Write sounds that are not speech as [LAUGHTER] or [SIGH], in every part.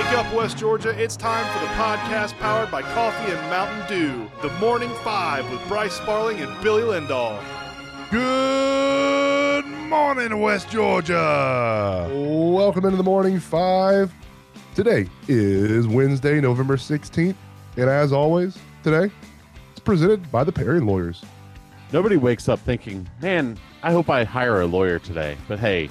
Wake up, West Georgia. It's time for the podcast powered by Coffee and Mountain Dew. The Morning Five with Bryce Sparling and Billy Lindahl. Good morning, West Georgia. Welcome into the morning five. Today is Wednesday, November 16th. And as always, today it's presented by the Parian Lawyers. Nobody wakes up thinking, man, I hope I hire a lawyer today. But hey,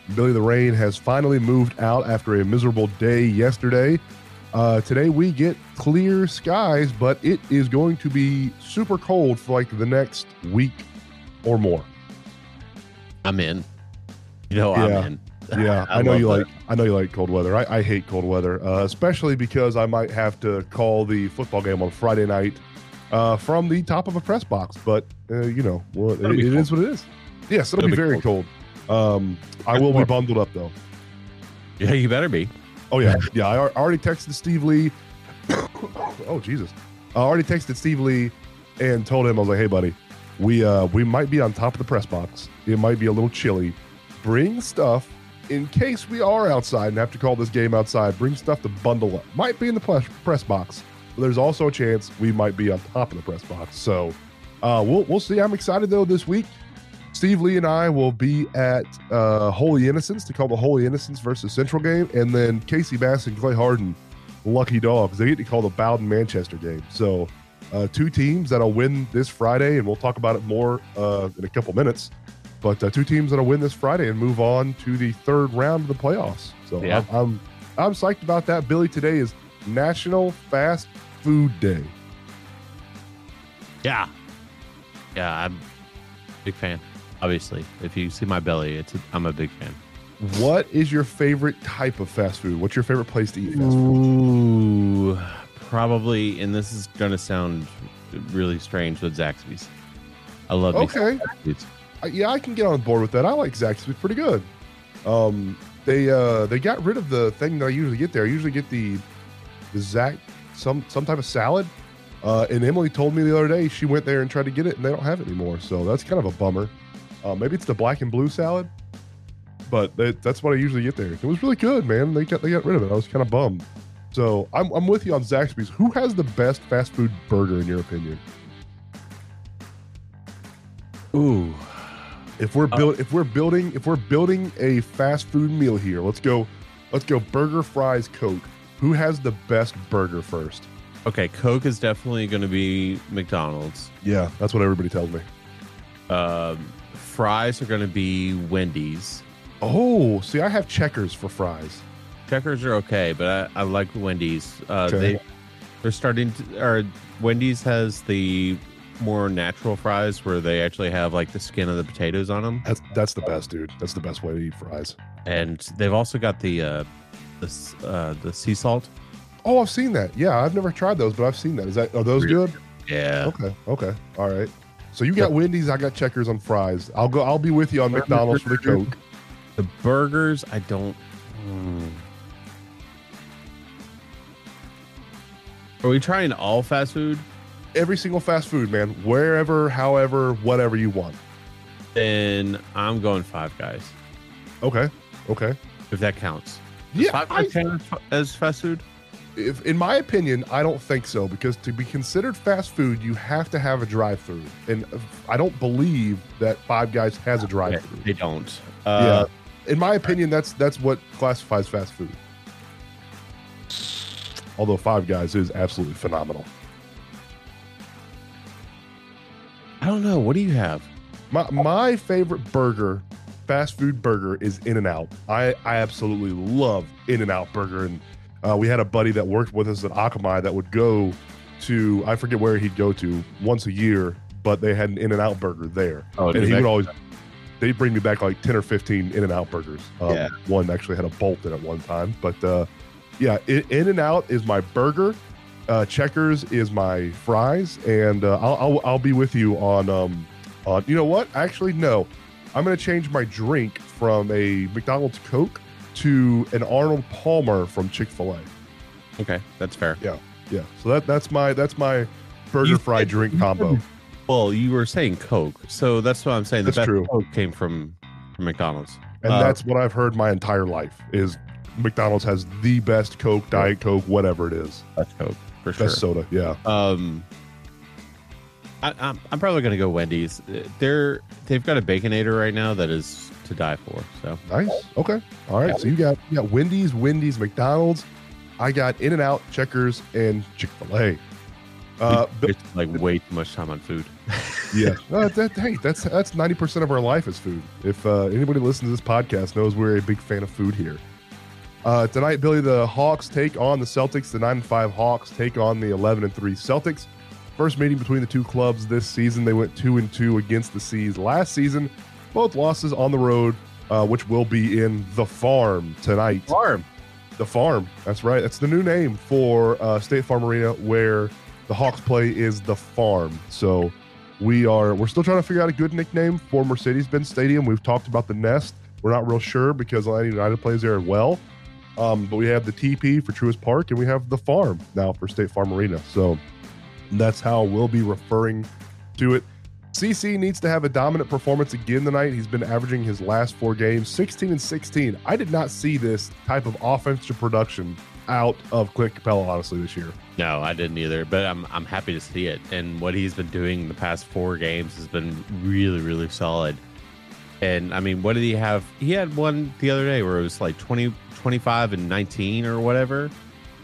Billy the Rain has finally moved out after a miserable day yesterday. Uh, today we get clear skies, but it is going to be super cold for like the next week or more. I'm in. You know, Yeah. I'm in. [LAUGHS] Yeah, I, know you that. like. I know you like cold weather. I, I hate cold weather, uh, especially because I might have to call the football game on Friday night uh, from the top of a press box. But uh, you know, well, it, it cold. is what it is. Yes, it'll, It'll be, be very cold. Um, I will be bundled up though. Yeah, you better be. Oh yeah, yeah. I already texted Steve Lee. [COUGHS] oh Jesus, I already texted Steve Lee and told him I was like, "Hey, buddy, we uh we might be on top of the press box. It might be a little chilly. Bring stuff in case we are outside and have to call this game outside. Bring stuff to bundle up. Might be in the press box, but there's also a chance we might be on top of the press box. So, uh, we'll we'll see. I'm excited though this week. Steve Lee and I will be at uh, Holy Innocents to call the Holy Innocents versus Central game, and then Casey Bass and Clay Harden, lucky dogs, they get to call the Bowden Manchester game. So, uh, two teams that'll win this Friday, and we'll talk about it more uh, in a couple minutes. But uh, two teams that'll win this Friday and move on to the third round of the playoffs. So Yeah. I'm, I'm I'm psyched about that. Billy, today is National Fast Food Day. Yeah. Yeah, I'm a big fan. Obviously, if you see my belly, it's a, I'm a big fan. What is your favorite type of fast food? What's your favorite place to eat fast food? Ooh, probably, and this is going to sound really strange, but Zaxby's. I love Okay. Zaxby's. Yeah, I can get on board with that. I like Zaxby's pretty good. Um, they uh they got rid of the thing that I usually get there. I usually get the the Zac some some type of salad. Uh, and Emily told me the other day she went there and tried to get it, and they don't have it anymore. So that's kind of a bummer. Uh, maybe it's the black and blue salad, but they, that's what I usually get there. It was really good, man. They got they got rid of it. I was kind of bummed. So I'm I'm with you on Zaxby's. Who has the best fast food burger in your opinion? Ooh, If we're Uh, build if we're building if we're building a fast food meal here, let's go let's go burger fries coke. Who has the best burger first? okay. Coke is definitely going to be McDonald's. Yeah, that's what everybody tells me. Um, fries are going to be Wendy's. Oh, see, I have checkers for fries. Checkers are okay, but I, I like Wendy's. Uh, Okay. They they're starting to. Or Wendy's has the more natural fries where they actually have like the skin of the potatoes on them, That's that's the best, dude. That's the best way to eat fries. and they've also got the uh, the uh, the sea salt. Oh, I've seen that. Yeah, I've never tried those, but I've seen that. Is that are those Really? good? Yeah, Okay, okay, all right. So you got Wendy's, I got checkers on fries. I'll go. I'll be with you on McDonald's for the coke. the burgers I don't. hmm. Are we trying all fast food? Every single fast food, man, wherever, however, whatever you want. Then I'm going Five Guys Okay, okay. if that counts. Does Yeah, Five I, Guys count as- as fast food? If, in my opinion, I don't think so because to be considered fast food, you have to have a drive-through, and I don't believe that Five Guys has a drive-through. they don't. Uh, In my opinion, that's that's what classifies fast food. Although Five Guys is absolutely phenomenal. I don't know. What do you have? My my favorite burger, fast food burger, is In and Out. I I absolutely love In and Out burger, and uh, we had a buddy that worked with us at Akamai that would go to I forget where he'd go to once a year, but they had an In and Out burger there, Oh, and he would always they'd bring me back like ten or fifteen In and Out burgers. Um, Yeah. one actually had a bolt in it one time, but uh, yeah, In, in and Out is my burger. Uh, Checkers is my fries, and uh, I'll, I'll I'll be with you on um on you know what? Actually, no, I'm gonna change my drink from a McDonald's Coke to an Arnold Palmer from Chick Fil A. Okay, that's fair. Yeah, yeah. so that that's my that's my burger You fry drink combo. Well, you were saying Coke, so that's what I'm saying. The That's best true. Coke came from, from McDonald's. And Uh, that's what I've heard my entire life is McDonald's has the best Coke, Diet Coke, whatever it is. That's Coke for sure. Best soda. Yeah. Um, I, I'm I'm probably gonna go Wendy's. They're they've got a baconator right now that is to die for. So Nice. Okay. All right. So you got you got Wendy's, Wendy's, McDonald's. I got In and Out, Checkers, and Chick Fil A. Uh, waste, like way too much time on food. [LAUGHS] yeah. Uh, that, hey, that's that's ninety percent of our life is food. If uh, anybody listens to this podcast knows we're a big fan of food here. Uh, tonight, Billy, the Hawks take on the Celtics. The nine and five Hawks take on the eleven and three Celtics. First meeting between the two clubs this season. They went two and two against the C's last season. Both losses on the road, uh, which will be in the farm tonight. Farm. The farm. That's right. That's the new name for uh, State Farm Arena, where the Hawks play is the farm. So we are we're still trying to figure out a good nickname for Mercedes-Benz Stadium. We've talked about the Nest. We're not real sure because Atlanta United plays there as well. Um, but we have the TP for Truist Park, and we have the farm now for State Farm Arena. So that's how we'll be referring to it. CC needs to have a dominant performance again tonight. He's been averaging his last four games 16 and 16. I did not see this type of offensive production out of Clint Capela, honestly, this year. No, I didn't either, but I'm I'm happy to see it. And what he's been doing the past four games has been really, really solid. And I mean, what did he have? He had one the other day where it was like 20, 25 and 19 or whatever.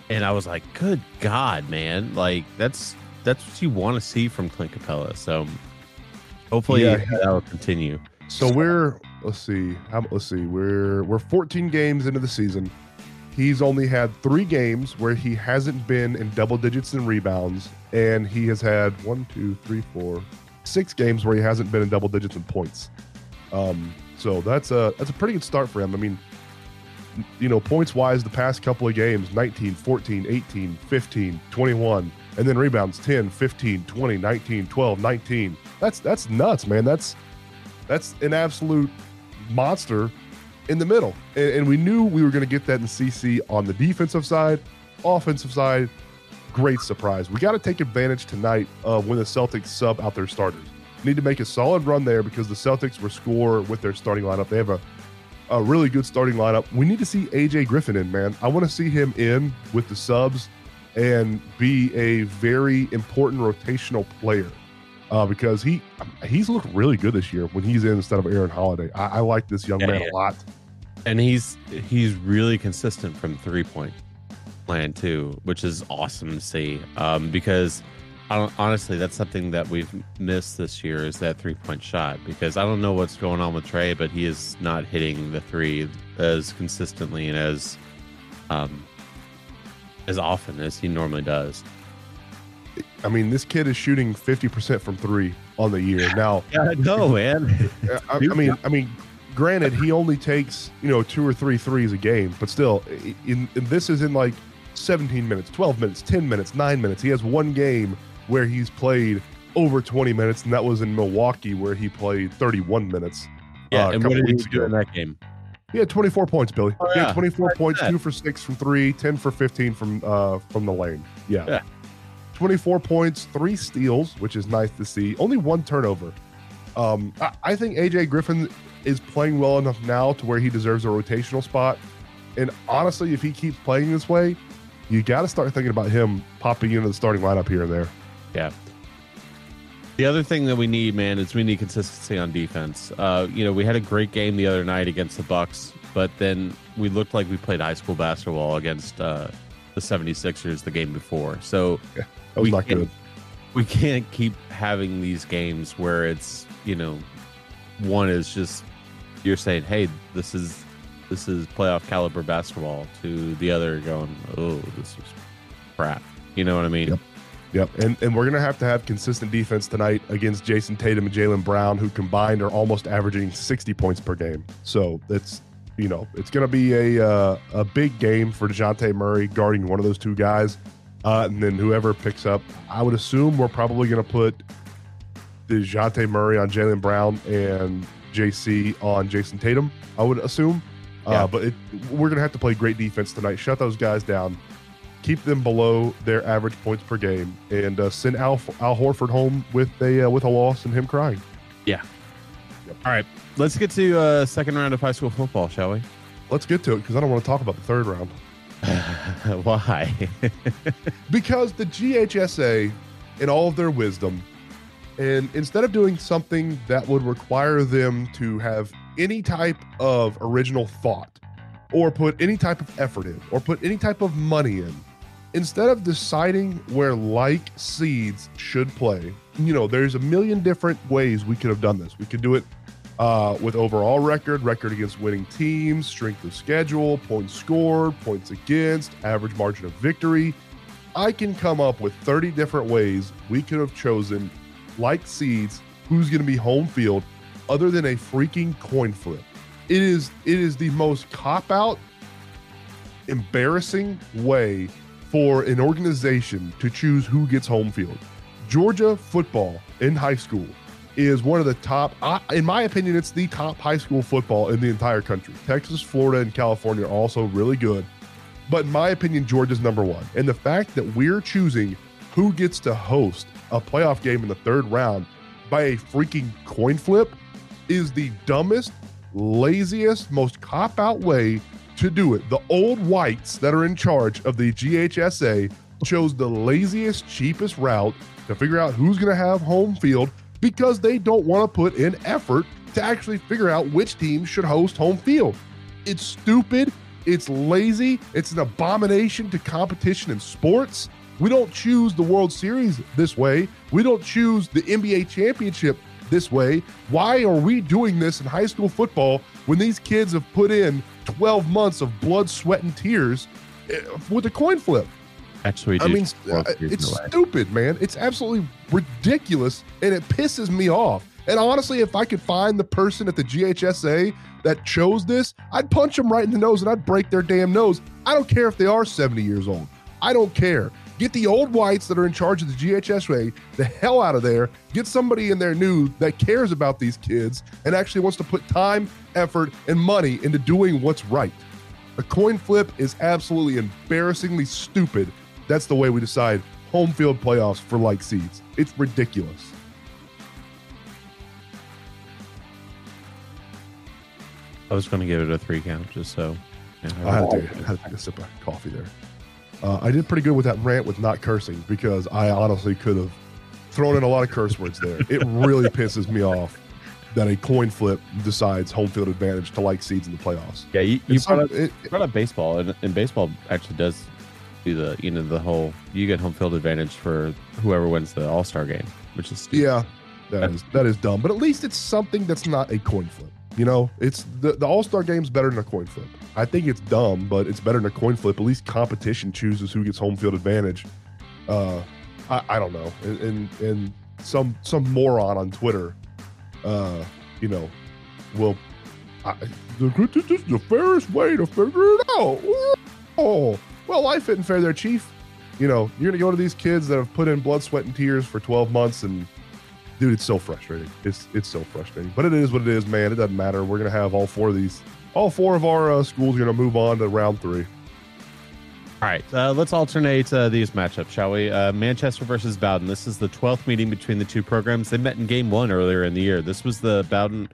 And I was like, good God, man. Like that's that's what you want to see from Clint Capela. So hopefully Yeah. that will continue. So we're let's see, how, let's see, we're we're 14 games into the season. He's only had three games where he hasn't been in double digits in rebounds, and he has had one, two, three, four, six games where he hasn't been in double digits in points. Um, so that's a that's a pretty good start for him. I mean, you know, points wise, the past couple of games 19, 14, 18, 15, 21, and then rebounds 10, 15, 20, 19, 12, 19. That's that's nuts, man. That's that's an absolute monster in the middle. And, and we knew we were going to get that in CC on the defensive side, offensive side. Great surprise. We got to take advantage tonight of when the Celtics sub out their starters. Need to make a solid run there because the Celtics were score with their starting lineup. They have a, a really good starting lineup. We need to see AJ Griffin in, man. I want to see him in with the subs and be a very important rotational player uh, because he he's looked really good this year when he's in instead of Aaron Holiday. I, I like this young Yeah, man yeah. a lot. And he's he's really consistent from three point land too, which is awesome to see. Um, because honestly, that's something that we've missed this year is that three point shot. Because I don't know what's going on with Trae, but he is not hitting the three as consistently and as um as often as he normally does. I mean, this kid is shooting fifty percent from three on the year now. [LAUGHS] Yeah, no, man. I, I mean, I mean, granted, he only takes you know two or three threes a game, but still, in, in this is in like seventeen minutes, twelve minutes, ten minutes, nine minutes. He has one game where he's played over twenty minutes, and that was in Milwaukee where he played thirty-one minutes. Yeah, uh, and what did he do ago. in that game? He had 24 points, Billy. Oh, he had yeah. 24 Like points, that. two for six from three, 10 for 15 from uh from the lane. Yeah. Yeah. 24 points, three steals, which is nice to see. Only one turnover. Um, I, I think AJ Griffin is playing well enough now to where he deserves a rotational spot. And honestly, if he keeps playing this way, you got to start thinking about him popping into the starting lineup here and there. Yeah. The other thing that we need, man, is we need consistency on defense. Uh, you know, we had a great game the other night against the Bucks, but then we looked like we played high school basketball against uh, the 76ers the game before. So That was We not can- good. we can't keep having these games where it's, you know, one is just you're saying, "Hey, this is this is playoff caliber basketball," to the other going, "Oh, this is crap." You know what I mean? Yep. Yep. And and we're gonna have to have consistent defense tonight against Jayson Tatum and Jaylen Brown, who combined are almost averaging 60 points per game. So that's you know, it's going to be a uh, a big game for Dejounte Murray guarding one of those two guys. Uh, and then whoever picks up, I would assume we're probably going to put Dejounte Murray on Jaylen Brown and JC on Jayson Tatum, I would assume. Yeah. Uh, but it, we're going to have to play great defense tonight. Shut those guys down. Keep them below their average points per game, and uh, send Al, Al Horford home with a uh, with a loss and him crying. Yeah. All right, let's get to uh, second round of high school football, shall we? Let's get to it because I don't want to talk about the third round. [LAUGHS] Why? [LAUGHS] because the GHSA, in all of their wisdom, and instead of doing something that would require them to have any type of original thought, or put any type of effort in, or put any type of money in, instead of deciding where like seeds should play, you know, there's a million different ways we could have done this. We could do it uh, with overall record, record against winning teams, strength of schedule, points scored, points against, average margin of victory. I can come up with 30 different ways we could have chosen, like seeds, who's going to be home field, other than a freaking coin flip. It is it is the most cop out, embarrassing way for an organization to choose who gets home field. Georgia football in high school is one of the top, in my opinion, it's the top high school football in the entire country. Texas, Florida, and California are also really good. But in my opinion, Georgia's number one. And the fact that we're choosing who gets to host a playoff game in the third round by a freaking coin flip is the dumbest, laziest, most cop out way to do it. The old whites that are in charge of the GHSA chose the laziest, cheapest route to figure out who's going to have home field because they don't want to put in effort to actually figure out which team should host home field. It's stupid. It's lazy. It's an abomination to competition in sports. We don't choose the World Series this way. We don't choose the NBA championship this way. Why are we doing this in high school football when these kids have put in 12 months of blood, sweat, and tears eh, with a coin flip? Actually, I mean, uh, it's stupid, man. It's absolutely ridiculous, and it pisses me off. And honestly, if I could find the person at the GHSA that chose this, I'd punch them right in the nose and I'd break their damn nose. I don't care if they are 70 years old. I don't care. Get the old whites that are in charge of the GHSA the hell out of there. Get somebody in there new that cares about these kids and actually wants to put time, effort, and money into doing what's right. A coin flip is absolutely embarrassingly stupid that's the way we decide home field playoffs for like seeds. It's ridiculous. I was going to give it a three count just so. Yeah, I had to, I had to take a sip of coffee there. Uh, I did pretty good with that rant with not cursing because I honestly could have thrown in a lot of curse words there. It really pisses me off that a coin flip decides home field advantage to like seeds in the playoffs. Yeah, you, you brought, up, it- brought up baseball, and, and baseball actually does do the you know the whole you get home field advantage for whoever wins the All Star game, which is stupid. Yeah, that is that is dumb. But at least it's something that's not a coin flip. You know, it's the, the All Star game's better than a coin flip. I think it's dumb, but it's better than a coin flip. At least competition chooses who gets home field advantage. Uh, I, I don't know, and, and and some some moron on Twitter, uh, you know, will. I, the, this is the fairest way to figure it out. Oh, well, life isn't fair there, Chief. You know, you're gonna go to these kids that have put in blood, sweat, and tears for 12 months, and dude, it's so frustrating. It's it's so frustrating. But it is what it is, man. It doesn't matter. We're gonna have all four of these. All four of our uh, schools are gonna move on to round three. All right, uh, let's alternate uh, these matchups, shall we? Uh, Manchester versus Bowden. This is the 12th meeting between the two programs. They met in game one earlier in the year. This was the Bowden,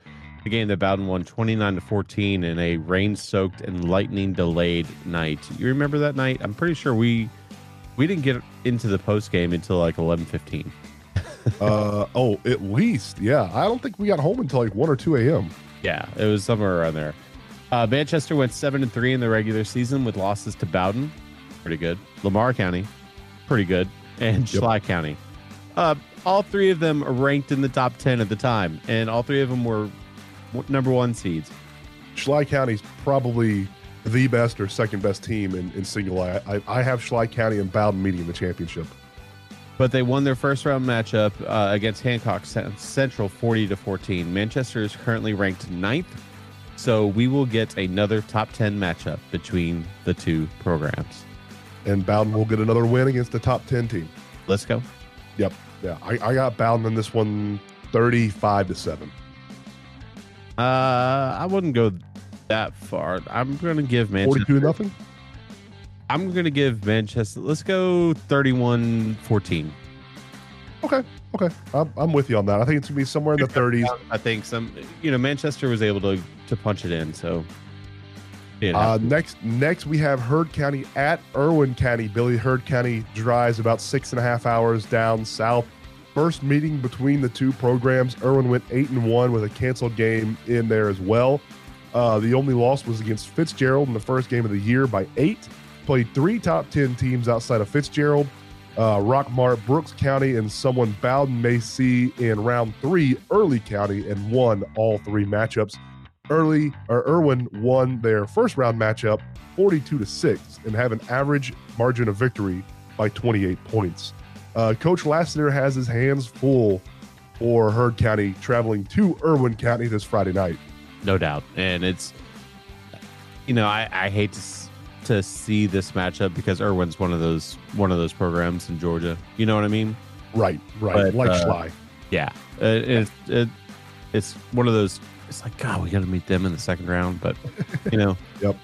the game that Bowden won 29 to 14 in a rain-soaked and lightning-delayed night. You remember that night? I'm pretty sure we we didn't get into the post game until like 11:15. Uh, oh, at least, yeah. I don't think we got home until like one or two a.m. Yeah, it was somewhere around there. Uh, Manchester went seven and three in the regular season with losses to Bowden, pretty good. Lamar County, pretty good, and Yep. Schley County. Uh, all three of them ranked in the top ten at the time, and all three of them were number one seeds. Schley County's probably the best or second best team in, in single I have Schley County and Bowden meeting in the championship. But they won their first round matchup uh, against Hancock Central 40 to 14. Manchester is currently ranked ninth So we will get another top 10 matchup between the two programs. And Bowden will get another win against the top 10 team. Let's go. Yep. Yeah. I, I got Bowden in this one 35 to 7. Uh, I wouldn't go that far. I'm going to give Manchester. 42 to nothing? I'm going to give Manchester. Let's go 31 14. Okay. Okay. I'm, I'm with you on that. I think it's going to be somewhere in the 30s. I think some, you know, Manchester was able to, to punch it in. So. Uh, next, next we have Heard County at Irwin County. Billy Heard County drives about six and a half hours down south. First meeting between the two programs. Irwin went eight and one with a canceled game in there as well. Uh, the only loss was against Fitzgerald in the first game of the year by eight. Played three top ten teams outside of Fitzgerald. Uh, Rockmart, Brooks County, and someone Bowden may see in round three, Early County, and won all three matchups. Early or Irwin won their first round matchup 42 to 6 and have an average margin of victory by 28 points. Uh, Coach Lassiter has his hands full for Heard County traveling to Irwin County this Friday night. no doubt. And it's, you know, I, I hate to to see this matchup because Irwin's one of those one of those programs in Georgia. You know what I mean? Right, right. But, like uh, Schley. Yeah. Uh, it, it, it's one of those. It's like God, we got to meet them in the second round, but you know. [LAUGHS] Yep.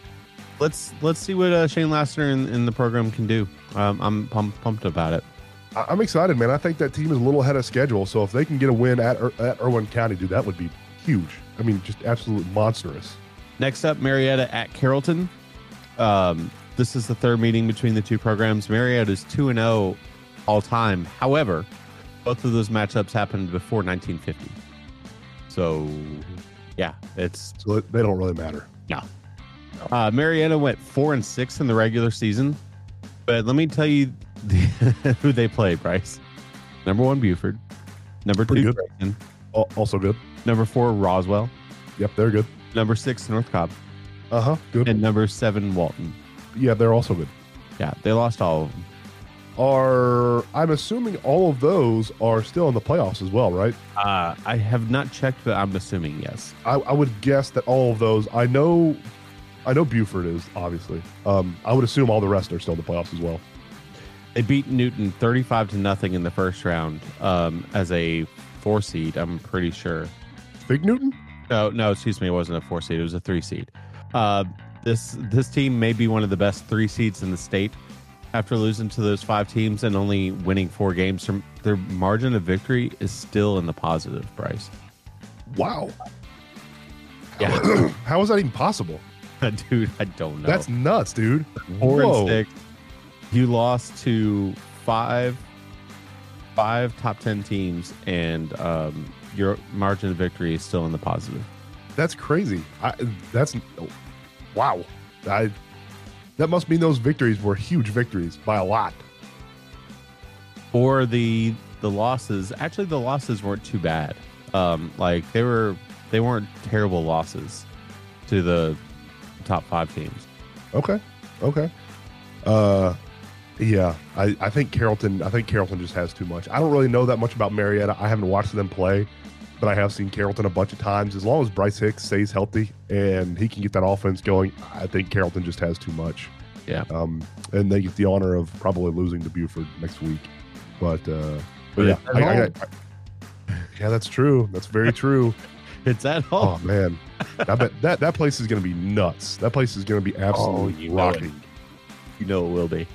Let's let's see what uh, Shane Lassiter and, in the program can do. Um, I'm pumped, pumped about it. I- I'm excited, man. I think that team is a little ahead of schedule. So if they can get a win at, Ir- at Irwin County, dude, that would be huge. I mean, just absolutely monstrous. Next up, Marietta at Carrollton. Um, this is the third meeting between the two programs. Marietta is 2 and 0 all time. However, both of those matchups happened before 1950. So, yeah, it's So they don't really matter. uh, Marietta went 4 and 6 in the regular season. But let me tell you the, [LAUGHS] who they play, Bryce. Number 1 Buford, number Pretty 2 good. Grayson, Also good. number 4 Roswell, Yep, they're good. number 6 North Cobb, Uh huh. Good. and number 7 Walton. yeah, they're also good. Yeah, they lost all of them. Are I'm assuming all of those are still in the playoffs as well, right? Uh, I have not checked, but I'm assuming yes. I, I would guess that all of those. I know, I know Buford is obviously. Um, I would assume all the rest are still in the playoffs as well. They beat Newton 35 to nothing in the first round um, as a four seed. I'm pretty sure. Fig Newton. No, no, excuse me. It wasn't a four seed. It was a three seed. Uh, this this team may be one of the best three seeds in the state. After losing to those five teams and only winning four games, their- their margin of victory is still in the positive. Bryce, Wow. Yeah. How [CLEARS THROAT] is that even possible? [LAUGHS] dude, I don't know. That's nuts, dude. four Whoa. and six. You lost to five, five top ten teams, and um, your margin of victory is still in the positive. That's crazy. I, that's wow. I that must mean those victories were huge victories by a lot. Or the the losses. Actually, the losses weren't too bad. Um, like they were, they weren't terrible losses to the top five teams. Okay. Okay. Uh yeah, I, I think Carrollton I think Carrollton just has too much. I don't really know that much about Marietta. I haven't watched them play, but I have seen Carrollton a bunch of times. As long as Bryce Hicks stays healthy and he can get that offense going, I think Carrollton just has too much. Yeah. Um and they get the honor of probably losing to Buford next week. But uh but yeah, I- I- I- [LAUGHS] yeah, that's true. That's very true. [LAUGHS] It's at Oh man, I bet that that place is going to be nuts. That place is going to be absolutely Oh, you know rocking. You know it will be.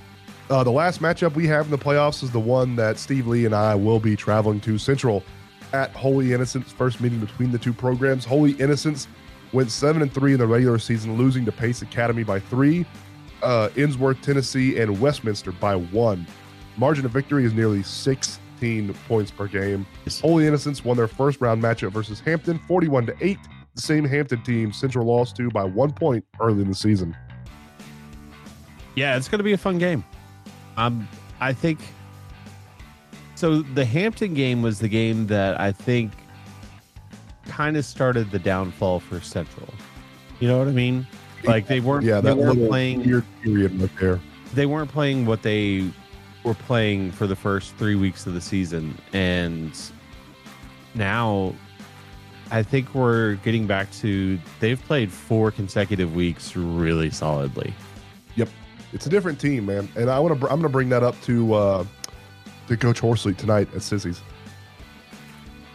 Uh, the last matchup we have in the playoffs is the one that Steve Lee and I will be traveling to Central at Holy Innocents. First meeting between the two programs. Holy Innocents went seven and three in the regular season, losing to Pace Academy by three, uh, Ensworth, Tennessee, and Westminster by one. Margin of victory is nearly 16 points per game. Holy Innocents won their first round matchup versus Hampton, 41 to eight. The same Hampton team Central lost to by one point early in the season. Yeah, it's going to be a fun game. Um, I think. So the Hampton game was the game that I think kind of started the downfall for Central. You know what I mean? Like they weren't. Yeah, they that weren't playing. weird period right there. They weren't playing what they were playing for the first three weeks of the season, and now I think we're getting back to they've played four consecutive weeks really solidly. Yep. It's a different team, man. And I want to. I'm going to bring that up to uh, to Coach Horsley tonight at Sissy's.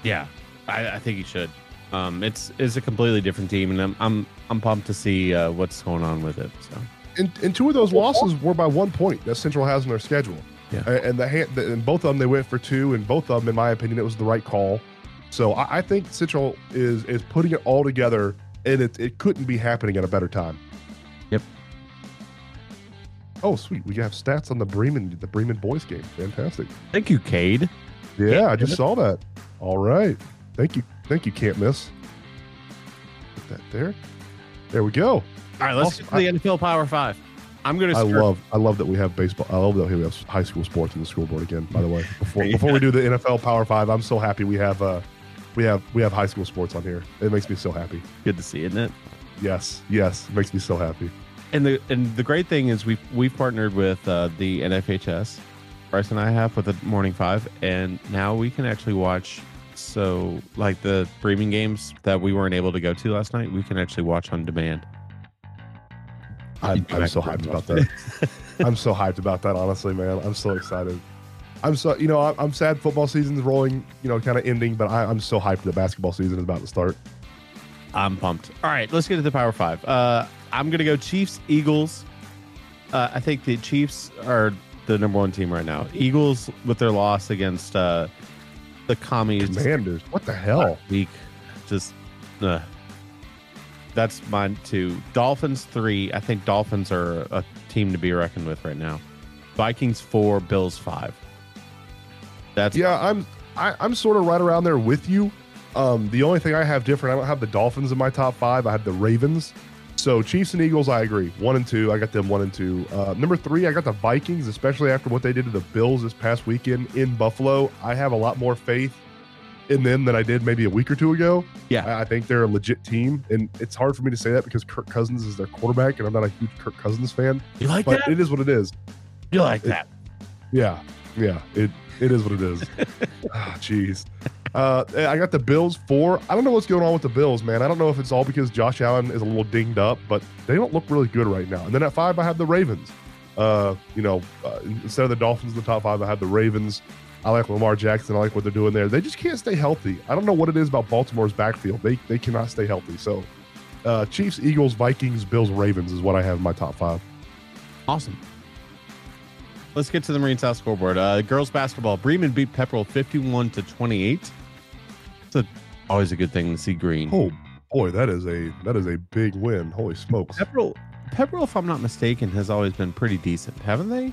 Yeah, I, I think he should. Um, it's it's a completely different team, and I'm I'm I'm pumped to see uh, what's going on with it. So And, and two of those losses were by one point that Central has in their schedule. Yeah. And the, hand, the and both of them they went for two, and both of them, in my opinion, it was the right call. So I, I think Central is is putting it all together, and it it couldn't be happening at a better time. Oh, sweet! We have stats on the Bremen the Bremen boys game. Fantastic. thank you, Cade. Yeah, I just saw that. All right. Thank you. Thank you, can't miss. Put that there. There we go. All right, let's Also, get to the NFL Power Five. I'm gonna. I start- love I love that we have baseball. I love that we have high school sports in the school board again. By the way, [LAUGHS] before before we do the NFL Power Five, I'm so happy we have uh we have we have high school sports on here. It makes me so happy. Good to see, isn't it? Yes, yes, it makes me so happy. And the and the great thing is we've we've partnered with uh, the NFHS. Bryce and I have with the Morning Five, and now we can actually watch. So, like the Bremen games that we weren't able to go to last night, we can actually watch on demand. I'm, I'm so hyped about that. I'm so hyped about that. Honestly, man, I'm so excited. I'm so you know I'm, I'm sad football season's rolling, you know, kind of ending, but I, I'm so hyped that basketball season is about to start. I'm pumped. All right, let's get to the Power Five. Uh, I'm gonna go Chiefs, Eagles. Uh, I think the Chiefs are the number one team right now. Eagles with their loss against uh, the commies Commanders, what the hell? week, just uh, that's mine too. Dolphins three. I think Dolphins are a team to be reckoned with right now. Vikings four, Bills five. That's Yeah, I'm I, I'm sort of right around there with you. Um, the only thing I have different, I don't have the Dolphins in my top five. I have the Ravens. So Chiefs and Eagles, I agree. One and two, I got them one and two. Uh, number three, I got the Vikings, especially after what they did to the Bills this past weekend in Buffalo. I have a lot more faith in them than I did maybe a week or two ago. Yeah. I, I think they're a legit team, and it's hard for me to say that because Kirk Cousins is their quarterback, and I'm not a huge Kirk Cousins fan. you like But that? it is what it is. You like it- that? Yeah, yeah, it it is what it is. [LAUGHS] Ah, Jeez. Uh, I got the Bills four. I don't know what's going on with the Bills, man. I don't know if it's all because Josh Allen is a little dinged up, but they don't look really good right now. And then at five, I have the Ravens. Uh, you know, uh, instead of the Dolphins in the top five, I have the Ravens. I like Lamar Jackson. I like what they're doing there. They just can't stay healthy. I don't know what it is about Baltimore's backfield. They they cannot stay healthy. So, uh, Chiefs, Eagles, Vikings, Bills, Ravens is what I have in my top five. Awesome. Let's get to the Marine South scoreboard. Uh, girls basketball. Bremen beat Pepperell 51 to 28. It's a, always a good thing to see green. Oh boy, that is a that is a big win. Holy smokes! Pepperell, Pepperell, if I'm not mistaken, has always been pretty decent, haven't they?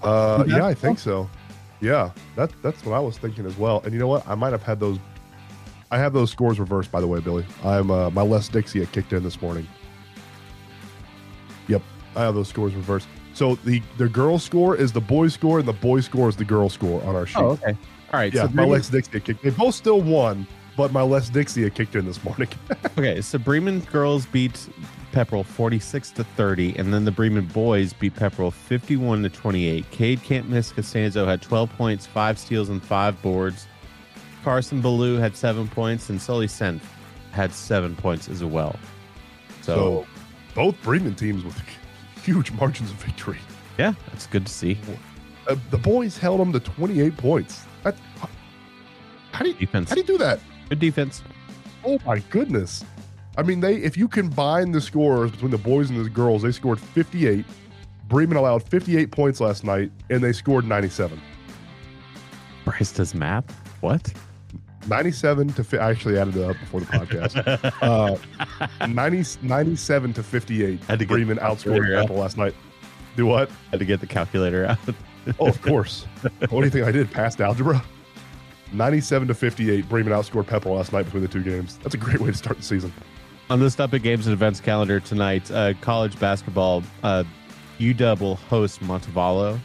Uh, Yeah. I think so. Yeah, that that's what I was thinking as well. And you know what? I might have had those. I have those scores reversed, by the way, Billy. I'm uh, my Les Dixie kicked in this morning. Yep, I have those scores reversed. So the the girl score is the boy score, and the boy score is the girl score on our sheet. Oh, okay. All right. yeah, so my Les Dixie kicked. They both still won, but my Les Dixie had kicked in this morning. [LAUGHS] okay. So Bremen girls beat Pepperell 46 to 30, and then the Bremen boys beat Pepperell 51 to 28. Cade can't miss. Costanzo had 12 points, five steals, and five boards. Carson Ballou had seven points, and Sully Senf had seven points as well. So, so both Bremen teams with [LAUGHS] huge margins of victory. yeah, that's good to see. Uh, the boys held them to 28 points. That, how do you Defense, how do you do that? good defense. Oh my goodness! I mean, they if you combine the scores between the boys and the girls, they scored 58. Bremen allowed 58 points last night, and they scored 97. Bryce does math. What? 97 to fi- I actually added it up before the podcast. [LAUGHS] uh, 90, 97 to 58. Had to get Bremen outscored. Apple last night. Do what? Had to get the calculator out. [LAUGHS] Oh, of course. what do you think I did? Passed algebra? 97 to 58. Bremen outscored Pepper last night between the two games. That's a great way to start the season. On the Stump It Games and Events calendar tonight, uh, college basketball, uh, UW will host Montevallo,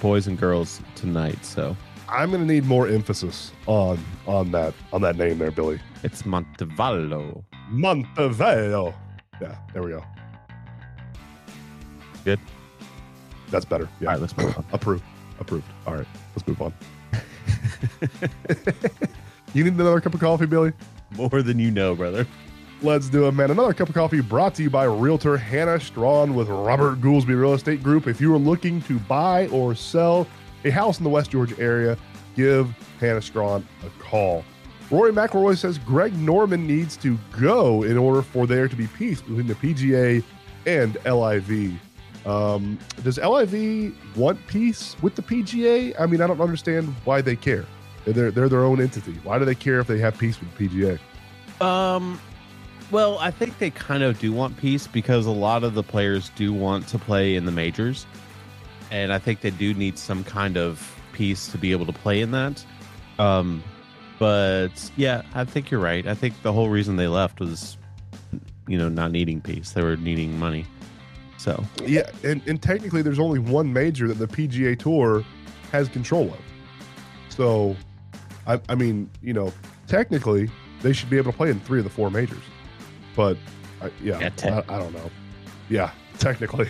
boys and girls tonight. So I'm going to need more emphasis on on that on that name there, Billy. it's Montevallo. Montevideo. Yeah, there we go. Good? That's better. Yeah. All right, let's move on. [CLEARS THROAT] Approved. Approved. All right, let's move on. [LAUGHS] you need another cup of coffee, Billy? More than you know, brother. Let's do it, man. Another cup of coffee brought to you by Realtor Hannah Strawn with Robert Goolsby Real Estate Group. If you are looking to buy or sell a house in the West Georgia area, give Hannah Strawn a call. Rory McIlroy says Greg Norman needs to go in order for there to be peace between the PGA and LIV. Um, does LIV want peace with the PGA? I mean, I don't understand why they care. They're, they're their own entity. Why do they care if they have peace with the PGA? Um, well, I think they kind of do want peace because a lot of the players do want to play in the majors, and I think they do need some kind of peace to be able to play in that. Um, but yeah, I think you're right. I think the whole reason they left was, you know, not needing peace. They were needing money. So Yeah, and, and technically, there's only one major that the PGA Tour has control of. So, I, I mean, you know, technically, they should be able to play in three of the four majors. But, I, yeah, Yeah, te- I, I don't know. Yeah, [LAUGHS] technically.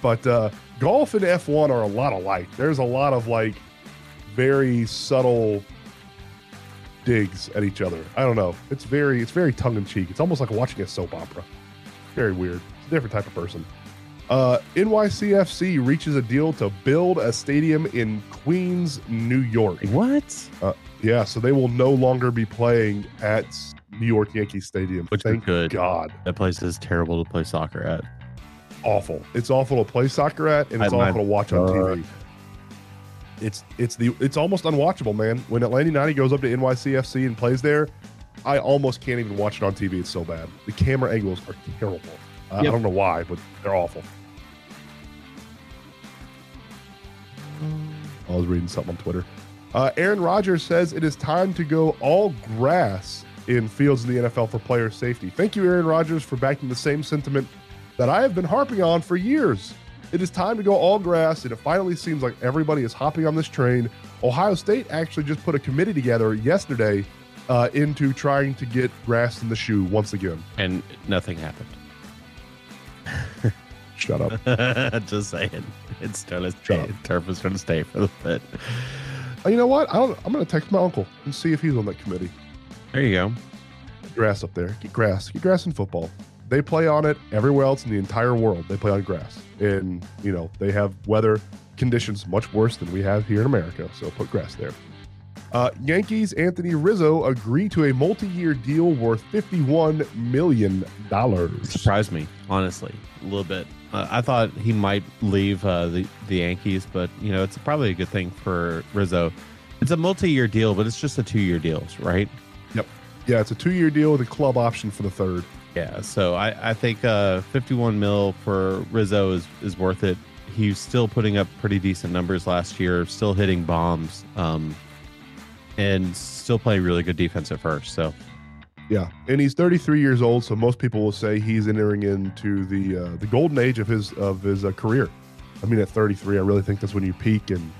but uh, golf and F1 are a lot alike. There's a lot of like very subtle digs at each other. I don't know. It's very, it's very tongue in cheek. It's almost like watching a soap opera. Very weird. Different type of person. Uh, NYCFC reaches a deal to build a stadium in Queens, New York. what? Yeah, so they will no longer be playing at New York Yankee Stadium. Which Thank good. God. That place is terrible to play soccer at. Awful. It's awful to play soccer at, and it's I- my- awful to watch on TV. It's it's the it's almost unwatchable, man. When Atlanta United goes up to NYCFC and plays there, I almost can't even watch it on TV. It's so bad. The camera angles are terrible. Uh, I don't know why, but they're awful. I was reading something on Twitter. Uh, Aaron Rodgers says it is time to go all grass in fields in the NFL for player safety. Thank you, Aaron Rodgers, for backing the same sentiment that I have been harping on for years. It is time to go all grass, and it finally seems like everybody is hopping on this train. Ohio State actually just put a committee together yesterday uh, into trying to get grass in the shoe once again. And nothing happened. [LAUGHS] Shut up. [LAUGHS] Just saying. It's Shut stay. Turf is gonna stay for the bit. Uh, you know what? I don't, I'm going to text my uncle and see if he's on that committee. There you go. Get grass up there. Get grass. Get grass in football. They play on it everywhere else in the entire world. They play on grass. And, you know, they have weather conditions much worse than we have here in America. So put grass there. Uh, Yankees Anthony Rizzo agreed to a multi year deal worth $51 million. Surprised me, honestly, a little bit. Uh, I thought he might leave uh, the the Yankees, but you know, it's probably a good thing for Rizzo. It's a multi-year deal, but it's just a two-year deal, right? Yep. Yeah, it's a two year deal with a club option for the third. Yeah. So I I think uh, 51 mil for Rizzo is is worth it. He's still putting up pretty decent numbers last year, still hitting bombs, um, and still playing really good defense at first. So Yeah, and he's 33 years old, so most people will say he's entering into the uh, the golden age of his of his uh, career. I mean, at 33, I really think that's when you peak, and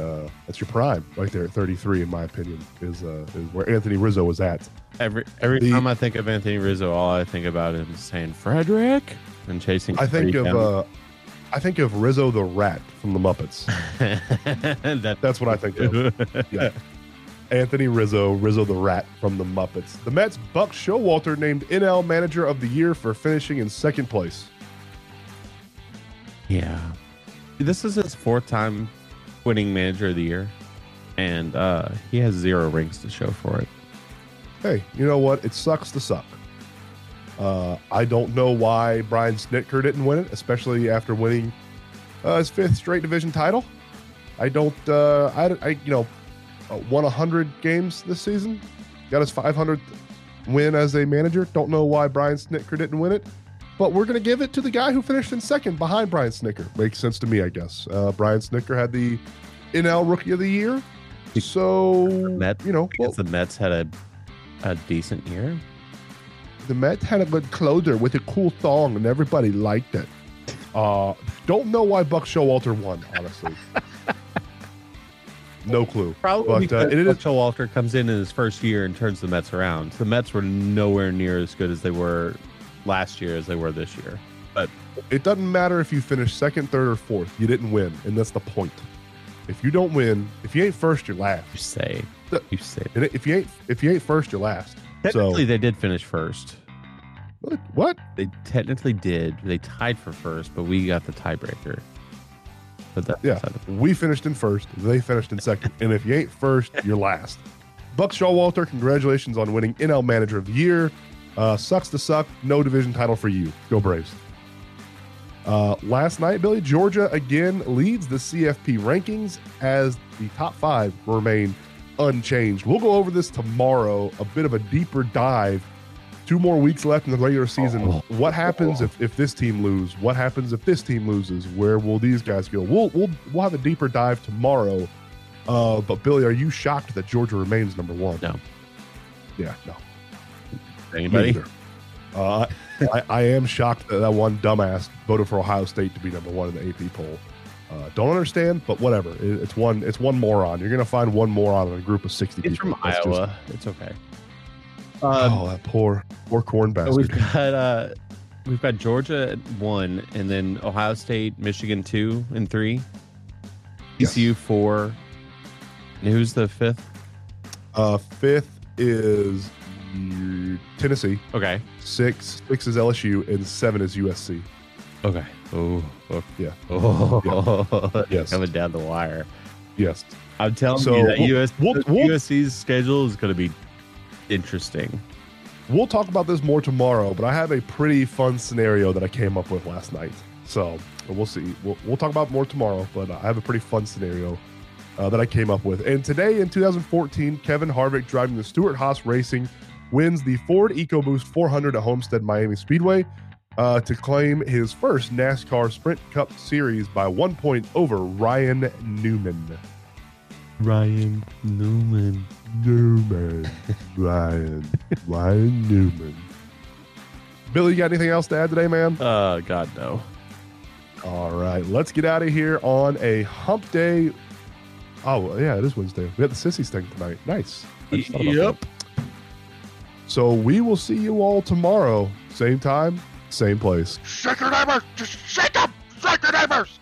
uh, that's your prime right there at 33, in my opinion, is uh, is where Anthony Rizzo was at. every every The- time I think of Anthony Rizzo, all I think about is saying Frederick and chasing. I think of uh, I think of Rizzo the Rat from the Muppets. down. [LAUGHS] that That's what I think of. [LAUGHS] Yeah. Anthony Rizzo, Rizzo the Rat from the Muppets. The Mets Buck Showalter named NL Manager of the Year for finishing in second place. Yeah. This is his fourth time winning manager of the year. And uh, he has zero rings to show for it. hey, you know what? It sucks to suck. Uh, I don't know why Brian Snitker didn't win it, especially after winning uh, his fifth straight division title. I don't. Uh, I, I you know uh, won hundred games this season. Got his 500th win as a manager. Don't know why Brian Snitker didn't win it, but we're gonna give it to the guy who finished in second behind Brian Snitker. Makes sense to me, I guess. Uh, Brian Snitker had the NL Rookie of the Year. So Met- you know, well, the Mets had a, a decent year. the Mets had a good closer with a cool song, and everybody liked it. Uh, don't know why Buck Showalter won, honestly. [LAUGHS] no clue. Probably But, uh, because it is- Buck Showalter comes in in his first year and turns the Mets around. The Mets were nowhere near as good as they were last year as they were this year. But it doesn't matter if you finish second, third, or fourth. You didn't win, and that's the point. If you don't win, if you ain't first, you're last. You say. The- You say. And if you ain't if you ain't first, you're last. Technically, they did finish first. What? what? They technically did. They tied for first, but we got the tiebreaker. That, Yeah. We finished in first. They finished in second. and if you ain't first, you're last. Buck Showalter, congratulations on winning NL Manager of the Year. Uh, sucks to suck. No division title for you. Go Braves. Uh, last night, Billy, Georgia again leads the CFP rankings as the top five remain unchanged. We'll go over this tomorrow, a bit of a deeper dive. Two more weeks left in the regular season. Oh. What happens if, if this team lose? What happens if this team loses? Where will these guys go? We'll we'll we'll have a deeper dive tomorrow. Uh, but Billy, are you shocked that Georgia remains number one? No. Yeah, no. Anybody? Uh, I, I am shocked that that one dumbass voted for Ohio State to be number one in the AP poll. Uh, don't understand, but whatever. It, it's one. It's one moron. You're gonna find one moron in a group of sixty He's people. from That's just- Iowa. It's okay. Um, oh, that poor, poor corn So we've got uh, we've got Georgia at one, and then Ohio State, Michigan two and three, Yes. TCU four. And who's the fifth? Uh, fifth is Tennessee. Okay. Six, six is LSU, and seven is USC. Okay. Oh. oh. Yeah. [LAUGHS] Oh. Yes. Coming down the wire. Yes. I'm telling So, you that we'll- US, we'll- we'll- USC's schedule is going to be interesting. We'll talk about this more tomorrow, but I have a pretty fun scenario that I came up with last night. So we'll see. We'll, we'll talk about more tomorrow, but I have a pretty fun scenario uh, that I came up with. And today in 2014, Kevin Harvick driving the Stewart-Haas Racing wins the Ford EcoBoost 400 at Homestead Miami Speedway uh, to claim his first NASCAR Sprint Cup Series by one point over Ryan Newman. Ryan Newman. Newman. Ryan. Ryan Newman. Billy, you got anything else to add today, man? Uh, God no. All right, let's get out of here on a hump day. Oh, yeah, it is Wednesday. We got the Sissies thing tonight. Nice. I just thought about Yep. So we will see you all tomorrow. Same time, same place. Shake your neighbors! Just shake them! Shake your neighbors!